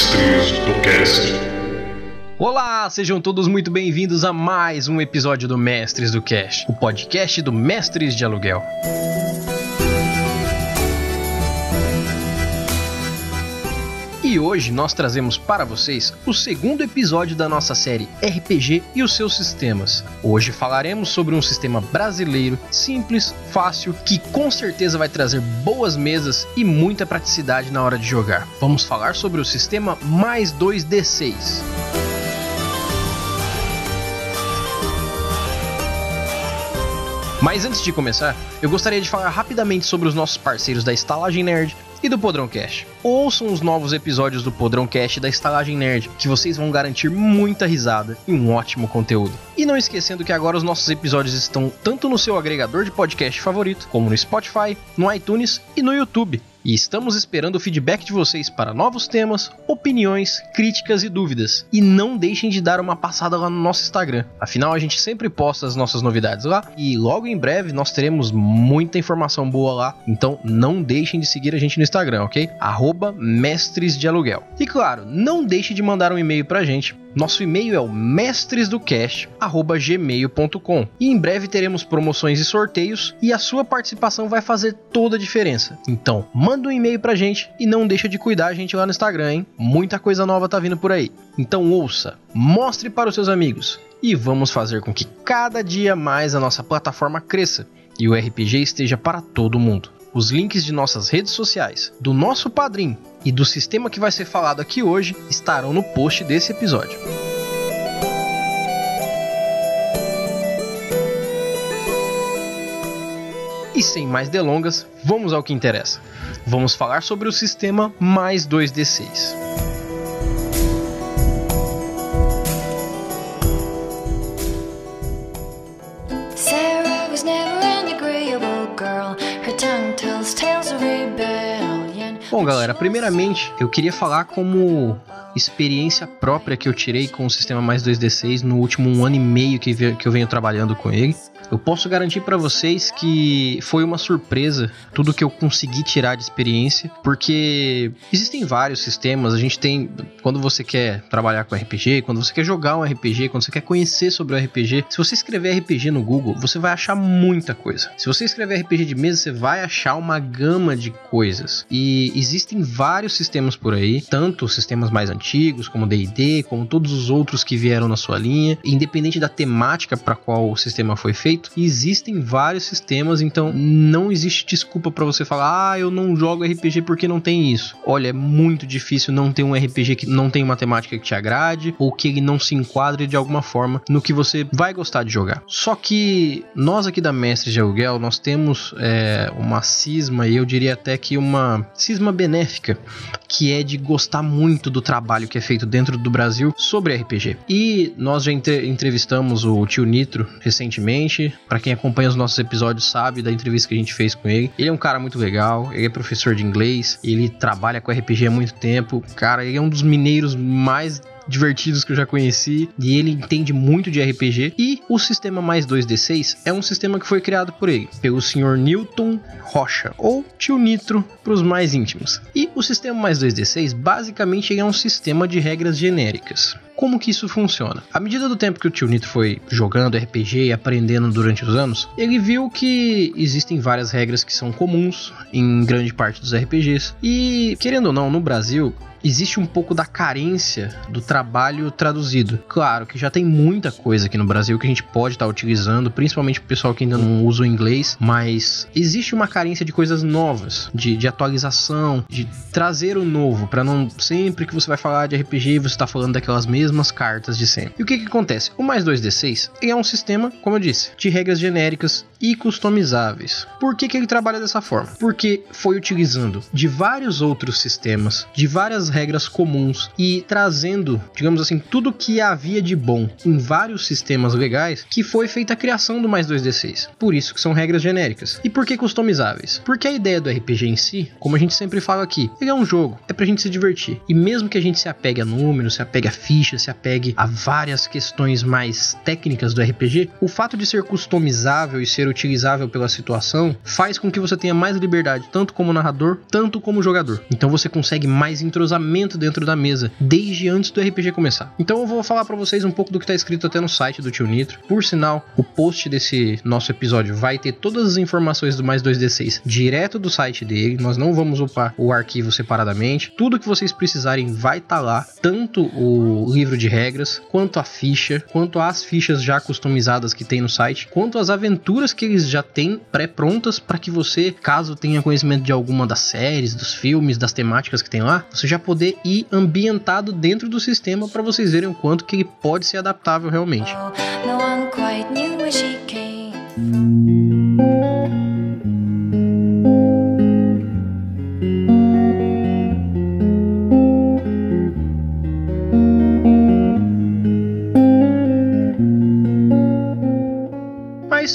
Mestres do Cast. Olá, sejam todos muito bem-vindos a mais um episódio do Mestres do Cast, o podcast do Mestres de Aluguel. E hoje nós trazemos para vocês o segundo episódio da nossa série RPG e os seus sistemas. Hoje falaremos sobre um sistema brasileiro, simples, fácil, que com certeza vai trazer boas mesas e muita praticidade na hora de jogar. Vamos falar sobre o sistema mais 2D6. Mas antes de começar, eu gostaria de falar rapidamente sobre os nossos parceiros da Estalagem Nerd, e do Podrão Cast. Ouçam os novos episódios do Podrão Cast da Estalagem Nerd, que vocês vão garantir muita risada e um ótimo conteúdo. E não esquecendo que agora os nossos episódios estão tanto no seu agregador de podcast favorito, como no Spotify, no iTunes e no YouTube. E estamos esperando o feedback de vocês para novos temas, opiniões, críticas e dúvidas. E não deixem de dar uma passada lá no nosso Instagram. Afinal, a gente sempre posta as nossas novidades lá e logo em breve nós teremos muita informação boa lá. Então não deixem de seguir a gente no Instagram, ok? Arroba Mestres de Aluguel. E claro, não deixe de mandar um e-mail pra gente nosso e-mail é o mestresdocast@gmail.com e em breve teremos promoções e sorteios e a sua participação vai fazer toda a diferença. Então, manda um e-mail pra gente e não deixa de cuidar a gente lá no Instagram, hein? Muita coisa nova tá vindo por aí. Então ouça, mostre para os seus amigos e vamos fazer com que cada dia mais a nossa plataforma cresça e o RPG esteja para todo mundo. Os links de nossas redes sociais, do nosso padrinho e do sistema que vai ser falado aqui hoje estarão no post desse episódio. E sem mais delongas, vamos ao que interessa. Vamos falar sobre o sistema mais 2D6. Bom, galera, primeiramente eu queria falar como experiência própria que eu tirei com o sistema mais 2D6 no último um ano e meio que, que eu venho trabalhando com ele. Eu posso garantir para vocês que foi uma surpresa tudo que eu consegui tirar de experiência, porque existem vários sistemas. A gente tem quando você quer trabalhar com RPG, quando você quer jogar um RPG, quando você quer conhecer sobre o RPG. Se você escrever RPG no Google, você vai achar muita coisa. Se você escrever RPG de mesa, você vai achar uma gama de coisas. E existem vários sistemas por aí, tanto sistemas mais antigos como D&D, como todos os outros que vieram na sua linha, independente da temática para qual o sistema foi feito, existem vários sistemas, então não existe desculpa para você falar: "Ah, eu não jogo RPG porque não tem isso". Olha, é muito difícil não ter um RPG que não tem uma temática que te agrade ou que ele não se enquadre de alguma forma no que você vai gostar de jogar. Só que nós aqui da Mestre de Aluguel, nós temos é, uma cisma e eu diria até que uma cisma benéfica, que é de gostar muito do trabalho que é feito dentro do Brasil sobre RPG. E nós já entre- entrevistamos o tio Nitro recentemente. Para quem acompanha os nossos episódios sabe da entrevista que a gente fez com ele. Ele é um cara muito legal, ele é professor de inglês, ele trabalha com RPG há muito tempo. Cara, ele é um dos mineiros mais divertidos que eu já conheci e ele entende muito de RPG e o sistema mais 2D6 é um sistema que foi criado por ele, pelo Sr. Newton Rocha ou Tio Nitro para os mais íntimos. E o sistema mais 2D6 basicamente é um sistema de regras genéricas. Como que isso funciona? À medida do tempo que o tio Nitro foi jogando RPG e aprendendo durante os anos, ele viu que existem várias regras que são comuns em grande parte dos RPGs. E, querendo ou não, no Brasil, existe um pouco da carência do trabalho traduzido. Claro que já tem muita coisa aqui no Brasil que a gente pode estar utilizando, principalmente o pessoal que ainda não usa o inglês, mas existe uma carência de coisas novas, de, de atualização, de trazer o novo, para não sempre que você vai falar de RPG você está falando daquelas mesmas cartas de sempre. E o que que acontece? O mais 2D6 ele é um sistema, como eu disse, de regras genéricas e customizáveis. Por que, que ele trabalha dessa forma? Porque foi utilizando de vários outros sistemas, de várias regras comuns e trazendo, digamos assim, tudo que havia de bom em vários sistemas legais que foi feita a criação do mais 2D6. Por isso que são regras genéricas. E por que customizáveis? Porque a ideia do RPG em si, como a gente sempre fala aqui, ele é um jogo, é pra gente se divertir. E mesmo que a gente se apegue a números, se apegue a fichas, se apegue a várias questões mais técnicas do RPG, o fato de ser customizável e ser utilizável pela situação, faz com que você tenha mais liberdade, tanto como narrador, tanto como jogador. Então você consegue mais entrosamento dentro da mesa, desde antes do RPG começar. Então eu vou falar para vocês um pouco do que está escrito até no site do Tio Nitro. Por sinal, o post desse nosso episódio vai ter todas as informações do mais 2D6 direto do site dele. Nós não vamos upar o arquivo separadamente. Tudo que vocês precisarem vai estar tá lá, tanto o livro de regras, quanto a ficha, quanto as fichas já customizadas que tem no site, quanto as aventuras que eles já têm pré-prontas para que você, caso tenha conhecimento de alguma das séries, dos filmes, das temáticas que tem lá, você já poder ir ambientado dentro do sistema para vocês verem o quanto que ele pode ser adaptável realmente. No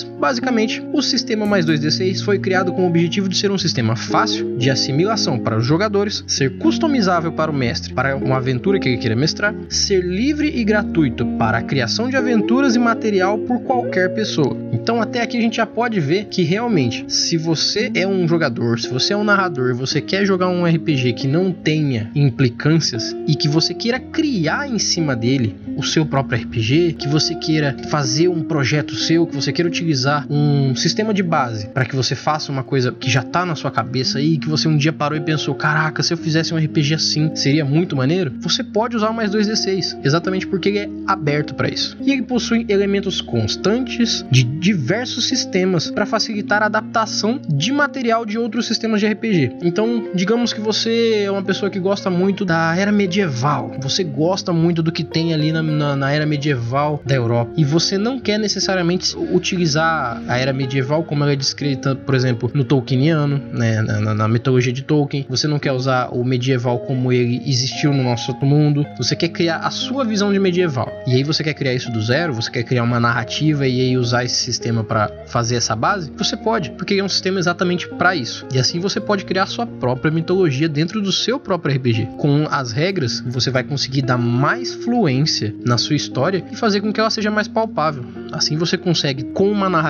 one basicamente, o sistema mais 2D6 foi criado com o objetivo de ser um sistema fácil de assimilação para os jogadores, ser customizável para o mestre para uma aventura que ele queira mestrar, ser livre e gratuito para a criação de aventuras e material por qualquer pessoa. Então, até aqui a gente já pode ver que realmente, se você é um jogador, se você é um narrador, você quer jogar um RPG que não tenha implicâncias e que você queira criar em cima dele o seu próprio RPG, que você queira fazer um projeto seu, que você queira utilizar um sistema de base para que você faça uma coisa que já tá na sua cabeça aí, que você um dia parou e pensou: caraca, se eu fizesse um RPG assim, seria muito maneiro. Você pode usar o mais 2d6, exatamente porque ele é aberto para isso. E ele possui elementos constantes de diversos sistemas para facilitar a adaptação de material de outros sistemas de RPG. Então, digamos que você é uma pessoa que gosta muito da era medieval, você gosta muito do que tem ali na, na, na era medieval da Europa e você não quer necessariamente utilizar a era medieval como ela é descrita, por exemplo, no Tolkieniano, né, na, na mitologia de Tolkien. Você não quer usar o medieval como ele existiu no nosso mundo. Você quer criar a sua visão de medieval. E aí você quer criar isso do zero, você quer criar uma narrativa e aí usar esse sistema para fazer essa base? Você pode, porque é um sistema exatamente para isso. E assim você pode criar sua própria mitologia dentro do seu próprio RPG. Com as regras, você vai conseguir dar mais fluência na sua história e fazer com que ela seja mais palpável. Assim você consegue, com uma narrativa,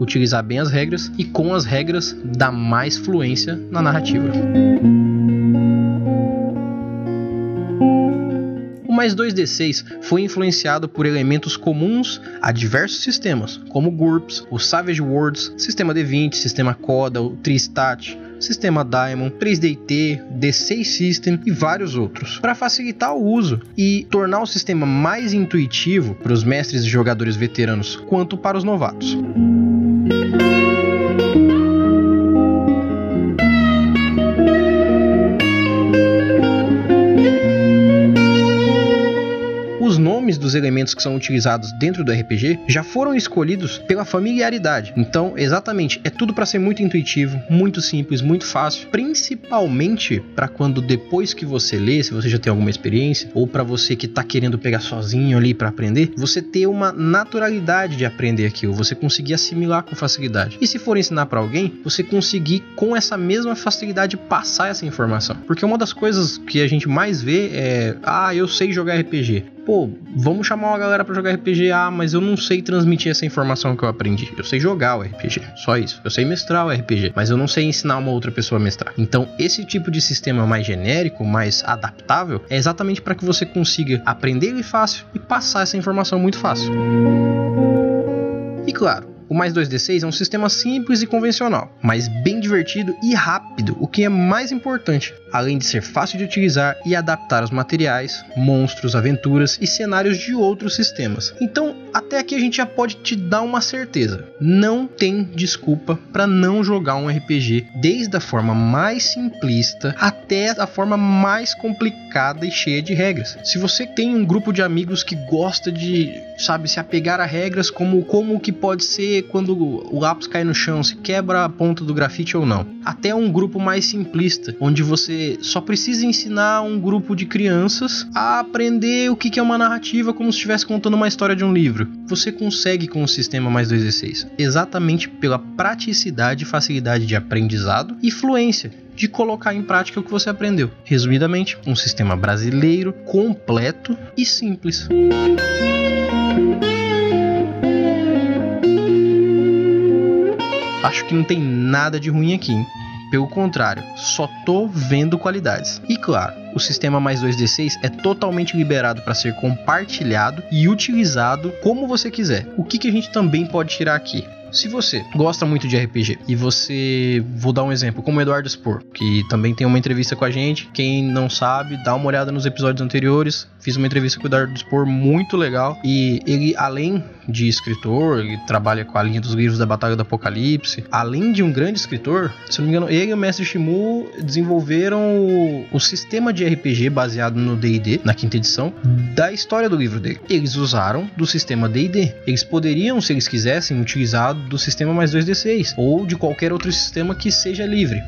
utilizar bem as regras e com as regras dar mais fluência na narrativa. O mais 2D6 foi influenciado por elementos comuns a diversos sistemas, como GURPS, o Savage Worlds, Sistema D20, Sistema Coda, o Tristat, Sistema Diamond, 3DT, D6 System e vários outros, para facilitar o uso e tornar o sistema mais intuitivo para os mestres e jogadores veteranos quanto para os novatos. Dos elementos que são utilizados dentro do RPG já foram escolhidos pela familiaridade. Então, exatamente, é tudo para ser muito intuitivo, muito simples, muito fácil, principalmente para quando depois que você lê, se você já tem alguma experiência, ou para você que tá querendo pegar sozinho ali para aprender, você ter uma naturalidade de aprender aquilo, você conseguir assimilar com facilidade. E se for ensinar para alguém, você conseguir com essa mesma facilidade passar essa informação. Porque uma das coisas que a gente mais vê é: "Ah, eu sei jogar RPG" pô, vamos chamar uma galera para jogar RPG, ah, mas eu não sei transmitir essa informação que eu aprendi. Eu sei jogar o RPG, só isso. Eu sei mestrar o RPG, mas eu não sei ensinar uma outra pessoa a mestrar. Então, esse tipo de sistema mais genérico, mais adaptável, é exatamente para que você consiga aprender ele fácil e passar essa informação muito fácil. E claro, o mais 2D6 é um sistema simples e convencional, mas bem divertido e rápido, o que é mais importante, além de ser fácil de utilizar e adaptar os materiais, monstros, aventuras e cenários de outros sistemas. Então, até aqui a gente já pode te dar uma certeza: não tem desculpa para não jogar um RPG, desde a forma mais simplista até a forma mais complicada e cheia de regras. Se você tem um grupo de amigos que gosta de, sabe, se apegar a regras como como que pode ser quando o lápis cai no chão, se quebra a ponta do grafite ou não. Até um grupo mais simplista, onde você só precisa ensinar um grupo de crianças a aprender o que é uma narrativa como se estivesse contando uma história de um livro. Você consegue com o sistema mais 2d6, exatamente pela praticidade e facilidade de aprendizado e fluência de colocar em prática o que você aprendeu. Resumidamente, um sistema brasileiro completo e simples. Acho que não tem nada de ruim aqui. Hein? Pelo contrário, só tô vendo qualidades. E claro, o sistema mais 2D6 é totalmente liberado para ser compartilhado e utilizado como você quiser. O que, que a gente também pode tirar aqui? Se você gosta muito de RPG e você, vou dar um exemplo, como o Eduardo Spor, que também tem uma entrevista com a gente. Quem não sabe, dá uma olhada nos episódios anteriores. Fiz uma entrevista com o Eduardo Spor muito legal. E ele, além de escritor, ele trabalha com a linha dos livros da Batalha do Apocalipse. Além de um grande escritor, se não me engano, ele e o Mestre Shimu desenvolveram o, o sistema de RPG baseado no D&D, na quinta edição, da história do livro dele. Eles usaram do sistema D&D. Eles poderiam, se eles quisessem, utilizar do sistema mais 2d6 ou de qualquer outro sistema que seja livre.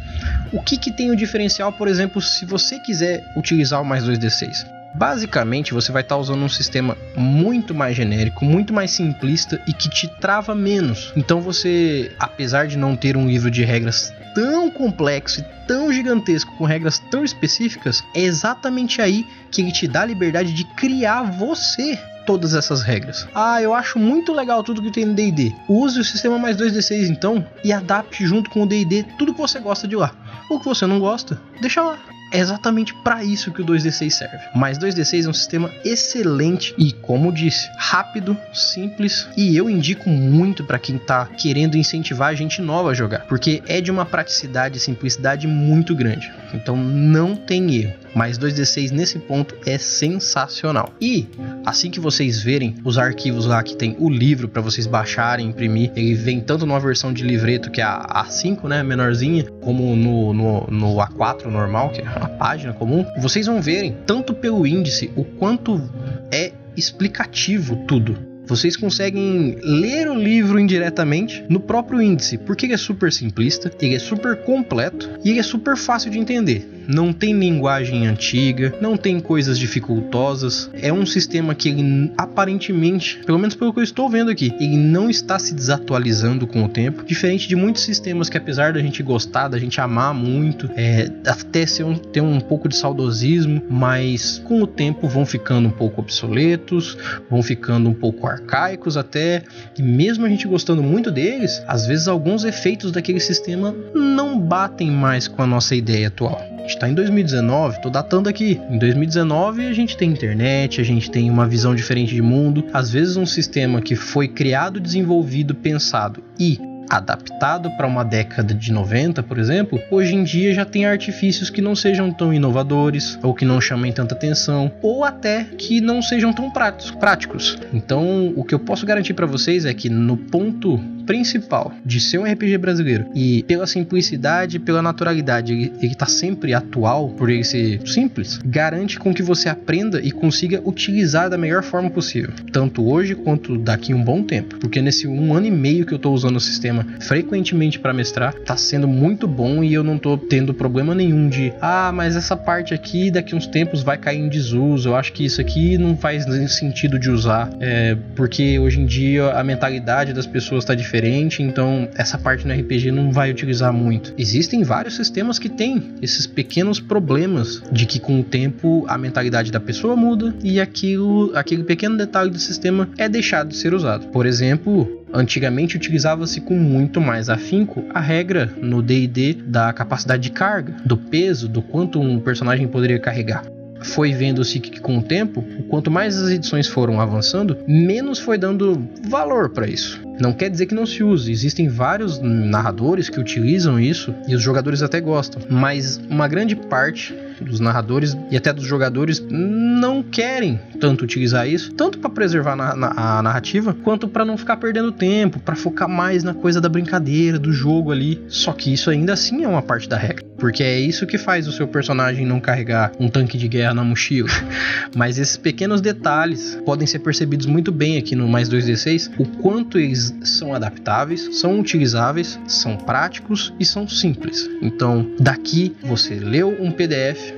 O que, que tem o diferencial, por exemplo, se você quiser utilizar o mais 2d6? Basicamente, você vai estar tá usando um sistema muito mais genérico, muito mais simplista e que te trava menos. Então você, apesar de não ter um livro de regras tão complexo e tão gigantesco com regras tão específicas, é exatamente aí que ele te dá a liberdade de criar você todas essas regras. Ah, eu acho muito legal tudo que tem no D&D. Use o sistema mais 2d6 então e adapte junto com o D&D tudo que você gosta de lá. O que você não gosta, deixa lá. É exatamente para isso que o 2D6 serve. Mas 2D6 é um sistema excelente e, como disse, rápido, simples e eu indico muito para quem tá querendo incentivar a gente nova a jogar, porque é de uma praticidade e simplicidade muito grande. Então não tem erro. Mas 2D6 nesse ponto é sensacional. E assim que vocês verem os arquivos lá que tem o livro para vocês baixarem, imprimir, ele vem tanto numa versão de livreto que é a A5, né, menorzinha, como no, no, no A4 normal, que é a página comum. Vocês vão verem tanto pelo índice o quanto é explicativo tudo vocês conseguem ler o livro indiretamente no próprio índice, porque ele é super simplista, ele é super completo e ele é super fácil de entender. Não tem linguagem antiga, não tem coisas dificultosas. É um sistema que ele aparentemente, pelo menos pelo que eu estou vendo aqui, ele não está se desatualizando com o tempo, diferente de muitos sistemas que apesar da gente gostar, da gente amar muito, é, até ser um, ter um pouco de saudosismo, mas com o tempo vão ficando um pouco obsoletos, vão ficando um pouco arcaicos até, e mesmo a gente gostando muito deles, às vezes alguns efeitos daquele sistema não batem mais com a nossa ideia atual. Gente está em 2019, tô datando aqui. Em 2019 a gente tem internet, a gente tem uma visão diferente de mundo. Às vezes um sistema que foi criado, desenvolvido, pensado e adaptado para uma década de 90, por exemplo, hoje em dia já tem artifícios que não sejam tão inovadores, ou que não chamem tanta atenção, ou até que não sejam tão práticos. Então, o que eu posso garantir para vocês é que no ponto principal de ser um RPG brasileiro e pela simplicidade, pela naturalidade, ele, ele tá sempre atual por ele ser simples, garante com que você aprenda e consiga utilizar da melhor forma possível, tanto hoje quanto daqui um bom tempo, porque nesse um ano e meio que eu tô usando o sistema frequentemente para mestrar, tá sendo muito bom e eu não tô tendo problema nenhum de ah, mas essa parte aqui daqui uns tempos vai cair em desuso, eu acho que isso aqui não faz sentido de usar, é, porque hoje em dia a mentalidade das pessoas tá diferente diferente, então essa parte no RPG não vai utilizar muito. Existem vários sistemas que têm esses pequenos problemas de que com o tempo a mentalidade da pessoa muda e aquilo, aquele pequeno detalhe do sistema é deixado de ser usado. Por exemplo, Antigamente utilizava-se com muito mais afinco a regra no D&D da capacidade de carga, do peso, do quanto um personagem poderia carregar foi vendo-se que com o tempo, quanto mais as edições foram avançando, menos foi dando valor para isso. Não quer dizer que não se use, existem vários narradores que utilizam isso e os jogadores até gostam, mas uma grande parte dos narradores e até dos jogadores não querem tanto utilizar isso, tanto para preservar na, na, a narrativa, quanto para não ficar perdendo tempo, para focar mais na coisa da brincadeira, do jogo ali. Só que isso ainda assim é uma parte da regra, porque é isso que faz o seu personagem não carregar um tanque de guerra na mochila. Mas esses pequenos detalhes podem ser percebidos muito bem aqui no mais 2d6, o quanto eles são adaptáveis, são utilizáveis, são práticos e são simples. Então, daqui você leu um PDF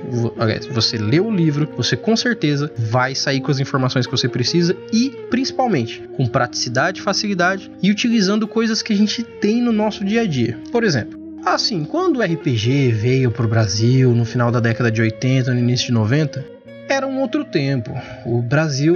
você lê o livro, você com certeza vai sair com as informações que você precisa e, principalmente, com praticidade, facilidade e utilizando coisas que a gente tem no nosso dia a dia. Por exemplo, assim, quando o RPG veio para o Brasil no final da década de 80, no início de 90, era um outro tempo. O Brasil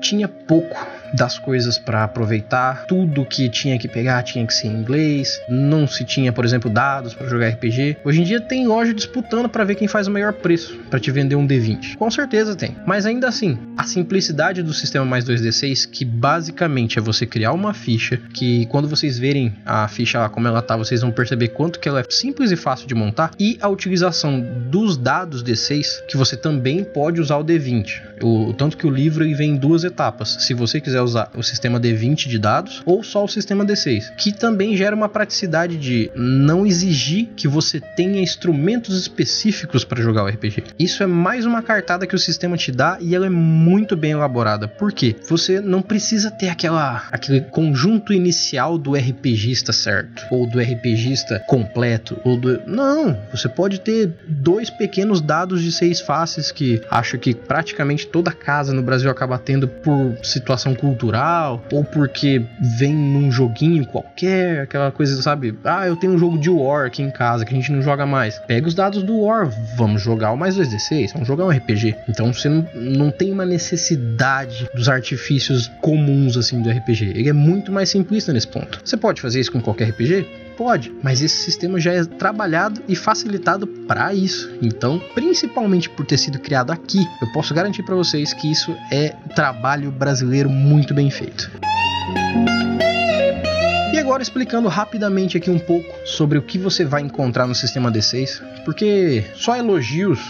tinha pouco das coisas para aproveitar. Tudo que tinha que pegar tinha que ser em inglês. Não se tinha, por exemplo, dados para jogar RPG. Hoje em dia tem loja disputando para ver quem faz o melhor preço para te vender um D20. Com certeza tem. Mas ainda assim, a simplicidade do sistema mais 2D6, que basicamente é você criar uma ficha que quando vocês verem a ficha lá como ela tá, vocês vão perceber quanto que ela é simples e fácil de montar e a utilização dos dados D6, que você também pode usar o D20. O tanto que o livro vem em duas etapas. Se você quiser usar o sistema D20 de dados ou só o sistema D6, que também gera uma praticidade de não exigir que você tenha instrumentos específicos para jogar o RPG. Isso é mais uma cartada que o sistema te dá e ela é muito bem elaborada. Por quê? Você não precisa ter aquela aquele conjunto inicial do RPGista certo ou do RPGista completo ou do não, você pode ter dois pequenos dados de seis faces que acho que praticamente toda casa no Brasil acaba tendo por situação cultural ou porque vem num joguinho qualquer, aquela coisa, sabe? Ah, eu tenho um jogo de War aqui em casa que a gente não joga mais. Pega os dados do War, vamos jogar o mais 2D6, vamos jogar um RPG. Então você não, não tem uma necessidade dos artifícios comuns assim do RPG. Ele é muito mais simplista nesse ponto. Você pode fazer isso com qualquer RPG? Pode, mas esse sistema já é trabalhado e facilitado para isso. Então, principalmente por ter sido criado aqui, eu posso garantir para vocês que isso é trabalho brasileiro muito bem feito. E agora explicando rapidamente aqui um pouco sobre o que você vai encontrar no sistema D6, porque só elogios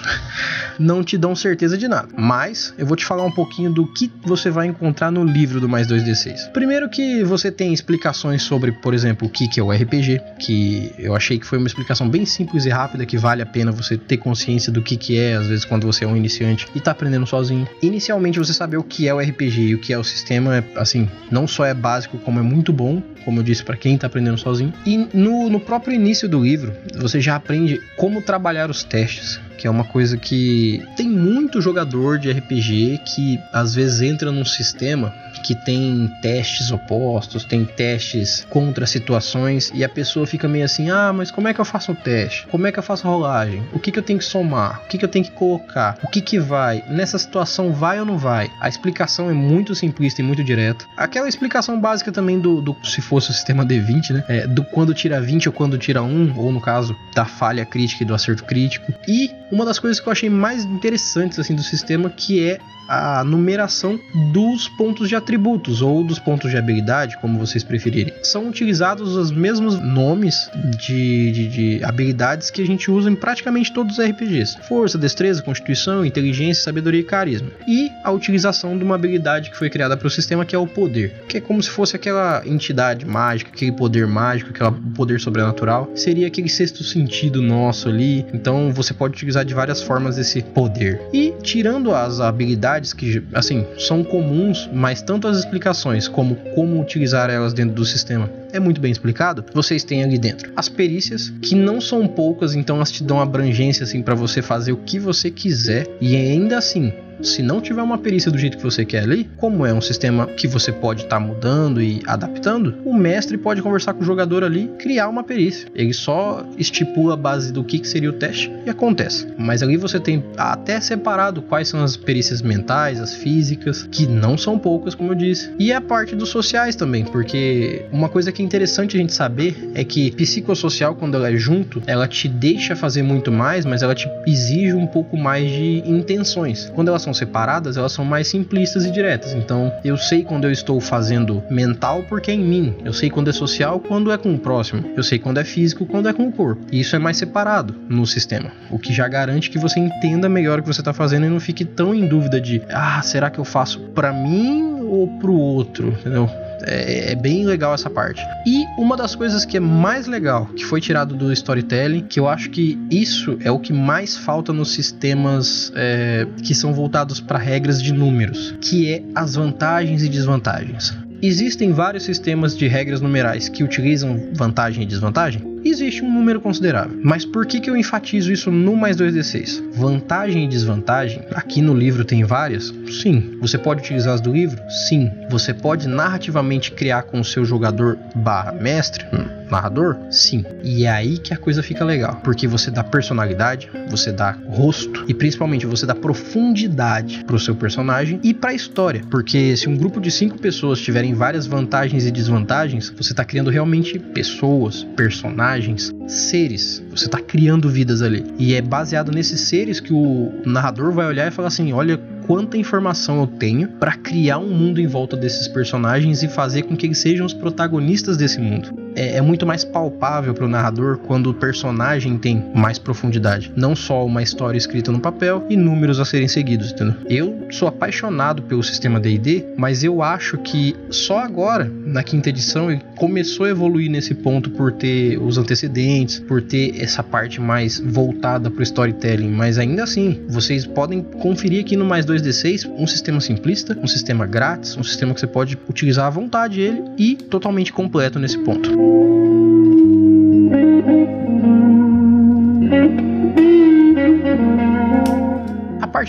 não te dão certeza de nada. Mas eu vou te falar um pouquinho do que você vai encontrar no livro do Mais 2D6. Primeiro que você tem explicações sobre, por exemplo, o que é o RPG, que eu achei que foi uma explicação bem simples e rápida que vale a pena você ter consciência do que que é, às vezes quando você é um iniciante e tá aprendendo sozinho. Inicialmente você saber o que é o RPG e o que é o sistema, assim, não só é básico, como é muito bom, como eu disse para quem tá aprendendo sozinho. E no, no próprio início do livro, você já aprende como trabalhar os testes, que é uma coisa que tem muito jogador de RPG que às vezes entra num sistema que tem testes opostos, tem testes contra situações e a pessoa fica meio assim: ah, mas como é que eu faço o teste? Como é que eu faço a rolagem? O que, que eu tenho que somar? O que, que eu tenho que colocar? O que, que vai? Nessa situação vai ou não vai? A explicação é muito simplista e muito direta. Aquela explicação básica também do, do se fosse o sistema D20, né? É, do quando tira 20 ou quando tira 1, ou no caso da falha crítica e do acerto crítico. E uma das coisas que eu achei mais interessantes assim do sistema que é a numeração dos pontos de atributos ou dos pontos de habilidade, como vocês preferirem. São utilizados os mesmos nomes de, de, de habilidades que a gente usa em praticamente todos os RPGs: força, destreza, constituição, inteligência, sabedoria e carisma. E a utilização de uma habilidade que foi criada para o sistema que é o poder, que é como se fosse aquela entidade mágica, aquele poder mágico, aquele poder sobrenatural. Seria aquele sexto sentido nosso ali. Então você pode utilizar de várias formas esse poder. E tirando as habilidades que, assim, são comuns, mas tanto as explicações como como utilizar elas dentro do sistema é muito bem explicado. Vocês têm ali dentro as perícias, que não são poucas, então elas te dão abrangência assim para você fazer o que você quiser e ainda assim se não tiver uma perícia do jeito que você quer ali, como é um sistema que você pode estar tá mudando e adaptando, o mestre pode conversar com o jogador ali, criar uma perícia. Ele só estipula a base do que, que seria o teste e acontece. Mas ali você tem até separado quais são as perícias mentais, as físicas, que não são poucas, como eu disse. E a parte dos sociais também, porque uma coisa que é interessante a gente saber é que psicossocial, quando ela é junto, ela te deixa fazer muito mais, mas ela te exige um pouco mais de intenções. Quando elas são separadas, elas são mais simplistas e diretas. Então, eu sei quando eu estou fazendo mental porque é em mim. Eu sei quando é social, quando é com o próximo. Eu sei quando é físico, quando é com o corpo. E isso é mais separado no sistema, o que já garante que você entenda melhor o que você está fazendo e não fique tão em dúvida de, ah, será que eu faço para mim ou pro outro, entendeu? É, é, bem legal essa parte. E uma das coisas que é mais legal, que foi tirado do storytelling, que eu acho que isso é o que mais falta nos sistemas é, que são voltados para regras de números, que é as vantagens e desvantagens. Existem vários sistemas de regras numerais que utilizam vantagem e desvantagem? Existe um número considerável. Mas por que, que eu enfatizo isso no mais 2d6? Vantagem e desvantagem, aqui no livro tem várias? Sim. Você pode utilizar as do livro? Sim. Você pode narrativamente criar com o seu jogador barra mestre? Hum narrador? Sim. E é aí que a coisa fica legal, porque você dá personalidade, você dá rosto e principalmente você dá profundidade pro seu personagem e pra história, porque se um grupo de cinco pessoas tiverem várias vantagens e desvantagens, você tá criando realmente pessoas, personagens, seres. Você tá criando vidas ali. E é baseado nesses seres que o narrador vai olhar e falar assim: olha quanta informação eu tenho para criar um mundo em volta desses personagens e fazer com que eles sejam os protagonistas desse mundo. É, é muito mais palpável para o narrador quando o personagem tem mais profundidade, não só uma história escrita no papel e números a serem seguidos, entendeu? Eu sou apaixonado pelo sistema D&D, mas eu acho que só agora, na quinta edição, ele começou a evoluir nesse ponto por ter os antecedentes, por ter essa parte mais voltada para o storytelling, mas ainda assim, vocês podem conferir aqui no mais dois 2D6, um sistema simplista, um sistema grátis, um sistema que você pode utilizar à vontade ele e totalmente completo nesse ponto.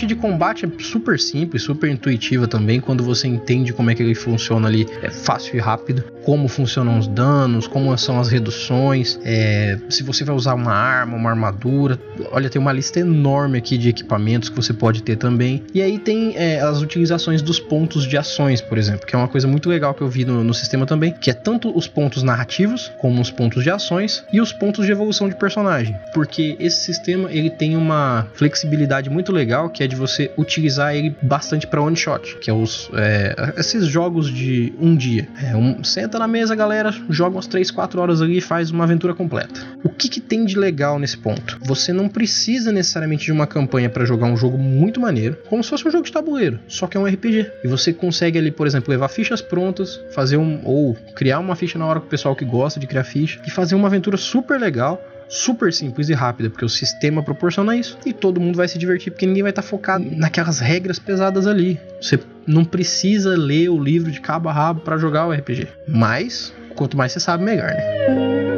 Parte de combate é super simples, super intuitiva também. Quando você entende como é que ele funciona ali, é fácil e rápido. Como funcionam os danos, como são as reduções, é, se você vai usar uma arma, uma armadura. Olha, tem uma lista enorme aqui de equipamentos que você pode ter também. E aí tem é, as utilizações dos pontos de ações, por exemplo, que é uma coisa muito legal que eu vi no, no sistema também, que é tanto os pontos narrativos como os pontos de ações e os pontos de evolução de personagem, porque esse sistema ele tem uma flexibilidade muito legal que é de você utilizar ele bastante para one shot, que é os é, esses jogos de um dia. É, um, senta na mesa, galera, joga umas 3, 4 horas ali e faz uma aventura completa. O que, que tem de legal nesse ponto? Você não precisa necessariamente de uma campanha para jogar um jogo muito maneiro, como se fosse um jogo de tabuleiro, só que é um RPG. E você consegue ali, por exemplo, levar fichas prontas, fazer um ou criar uma ficha na hora com o pessoal que gosta de criar ficha e fazer uma aventura super legal super simples e rápida, porque o sistema proporciona isso e todo mundo vai se divertir, porque ninguém vai estar tá focado naquelas regras pesadas ali. Você não precisa ler o livro de cabo a rabo para jogar o RPG, mas quanto mais você sabe, melhor, né?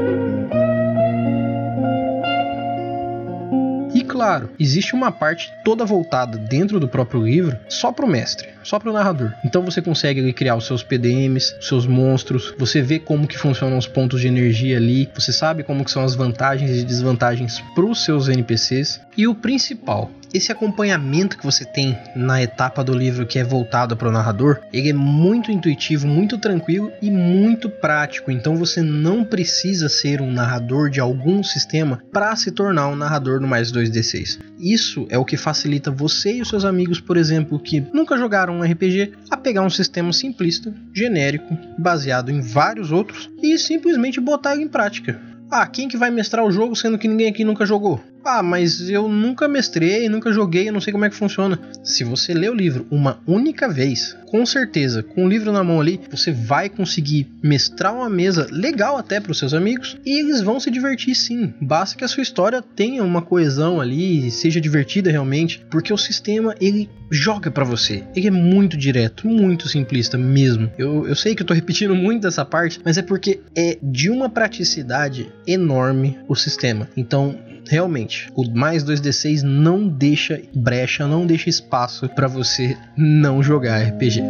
Claro, existe uma parte toda voltada dentro do próprio livro só para o mestre só para o narrador. Então você consegue ali, criar os seus PDMs, seus monstros, você vê como que funcionam os pontos de energia ali, você sabe como que são as vantagens e desvantagens para os seus NPCs. E o principal, esse acompanhamento que você tem na etapa do livro que é voltado para o narrador, ele é muito intuitivo, muito tranquilo e muito prático. Então você não precisa ser um narrador de algum sistema para se tornar um narrador no mais 2D6. Isso é o que facilita você e os seus amigos, por exemplo, que nunca jogaram um RPG, a pegar um sistema simplista, genérico, baseado em vários outros e simplesmente botar ele em prática. Ah, quem que vai mestrar o jogo sendo que ninguém aqui nunca jogou? Ah, mas eu nunca mestrei, nunca joguei, eu não sei como é que funciona. Se você ler o livro uma única vez, com certeza, com o livro na mão ali, você vai conseguir mestrar uma mesa legal até para os seus amigos e eles vão se divertir sim. Basta que a sua história tenha uma coesão ali, seja divertida realmente, porque o sistema ele joga para você. Ele é muito direto, muito simplista mesmo. Eu, eu sei que eu tô repetindo muito essa parte, mas é porque é de uma praticidade enorme o sistema. Então, realmente, o mais 2d6 não deixa brecha, não deixa espaço para você não jogar RPG.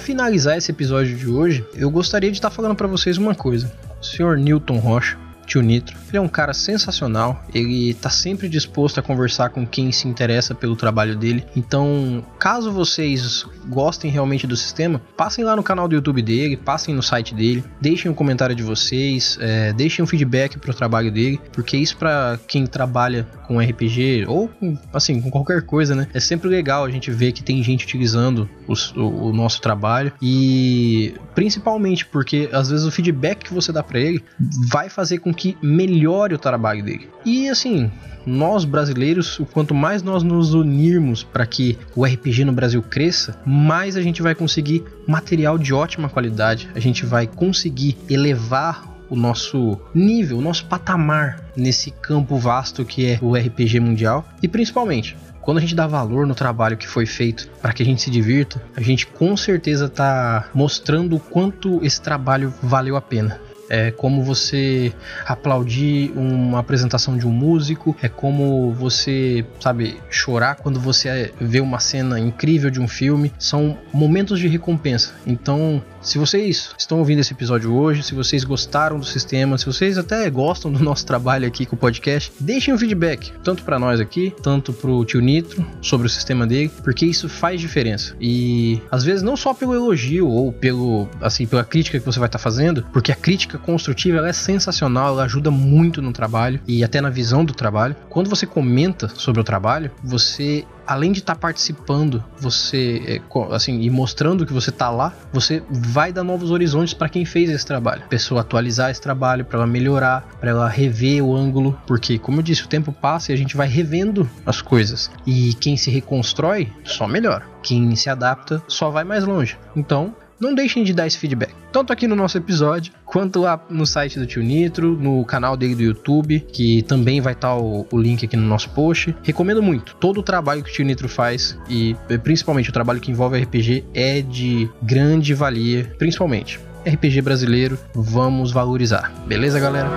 Finalizar esse episódio de hoje, eu gostaria de estar falando para vocês uma coisa. O senhor Newton Rocha, tio Nitro. Ele é um cara sensacional, ele tá sempre disposto a conversar com quem se interessa pelo trabalho dele. Então, caso vocês gostem realmente do sistema, passem lá no canal do YouTube dele, passem no site dele, deixem um comentário de vocês, é, deixem um feedback pro trabalho dele, porque isso para quem trabalha com RPG ou com, assim, com qualquer coisa, né? É sempre legal a gente ver que tem gente utilizando o, o nosso trabalho e principalmente porque às vezes o feedback que você dá para ele vai fazer com que melhore o trabalho dele. E assim, nós brasileiros, o quanto mais nós nos unirmos para que o RPG no Brasil cresça, mais a gente vai conseguir material de ótima qualidade, a gente vai conseguir elevar o nosso nível, o nosso patamar nesse campo vasto que é o RPG mundial e principalmente quando a gente dá valor no trabalho que foi feito para que a gente se divirta, a gente com certeza está mostrando o quanto esse trabalho valeu a pena. É como você aplaudir uma apresentação de um músico, é como você, sabe, chorar quando você vê uma cena incrível de um filme. São momentos de recompensa. Então, se vocês estão ouvindo esse episódio hoje, se vocês gostaram do sistema, se vocês até gostam do nosso trabalho aqui com o podcast, deixem um feedback, tanto para nós aqui, tanto pro tio Nitro, sobre o sistema dele, porque isso faz diferença. E às vezes não só pelo elogio ou pelo assim, pela crítica que você vai estar tá fazendo, porque a crítica construtiva ela é sensacional, ela ajuda muito no trabalho e até na visão do trabalho. Quando você comenta sobre o trabalho, você além de estar tá participando, você é, assim e mostrando que você está lá, você vai dar novos horizontes para quem fez esse trabalho. Pessoa atualizar esse trabalho, para ela melhorar, para ela rever o ângulo, porque como eu disse, o tempo passa e a gente vai revendo as coisas. E quem se reconstrói só melhora. Quem se adapta só vai mais longe. Então, não deixem de dar esse feedback. Tanto aqui no nosso episódio, quanto lá no site do Tio Nitro, no canal dele do YouTube, que também vai estar tá o, o, link aqui no nosso post. Recomendo muito. Todo o trabalho que o Tio Nitro faz, e principalmente o trabalho que envolve RPG, é de grande valia, principalmente. RPG brasileiro, vamos valorizar. Beleza, galera?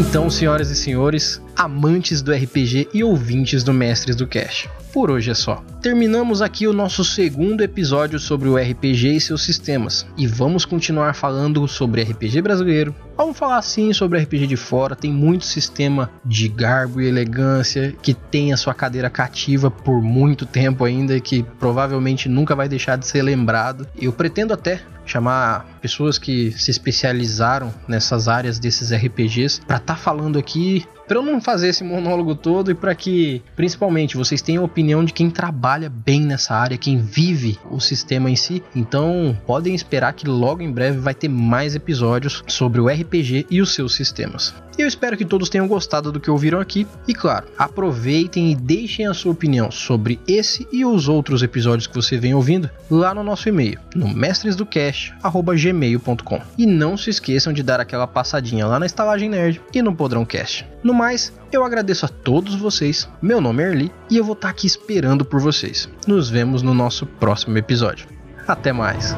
Então, senhoras e senhores, amantes do RPG e ouvintes do Mestres do Cast. Por hoje é só. Terminamos aqui o nosso segundo episódio sobre o RPG e seus sistemas. E vamos continuar falando sobre RPG brasileiro. Vamos falar sim sobre RPG de fora. Tem muito sistema de garbo e elegância que tem a sua cadeira cativa por muito tempo ainda e que provavelmente nunca vai deixar de ser lembrado. Eu pretendo até chamar pessoas que se especializaram nessas áreas desses RPGs para estar tá falando aqui para eu não fazer esse monólogo todo e para que, principalmente, vocês tenham a opinião de quem trabalha bem nessa área, quem vive o sistema em si. Então, podem esperar que logo em breve vai ter mais episódios sobre o RPG e os seus sistemas. Eu espero que todos tenham gostado do que ouviram aqui e, claro, aproveitem e deixem a sua opinião sobre esse e os outros episódios que você vem ouvindo lá no nosso e-mail, no mestresdocast@gmail.com. E não se esqueçam de dar aquela passadinha lá na Estalagem Nerd e no Podrão Cast. No mais, eu agradeço a todos vocês. Meu nome é Erli e eu vou estar aqui esperando por vocês. Nos vemos no nosso próximo episódio. Até mais.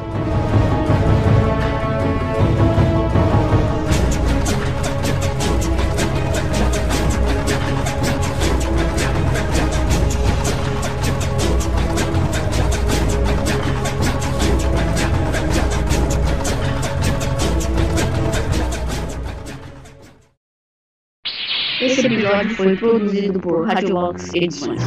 Episódio foi produzido por Radiolox Edições.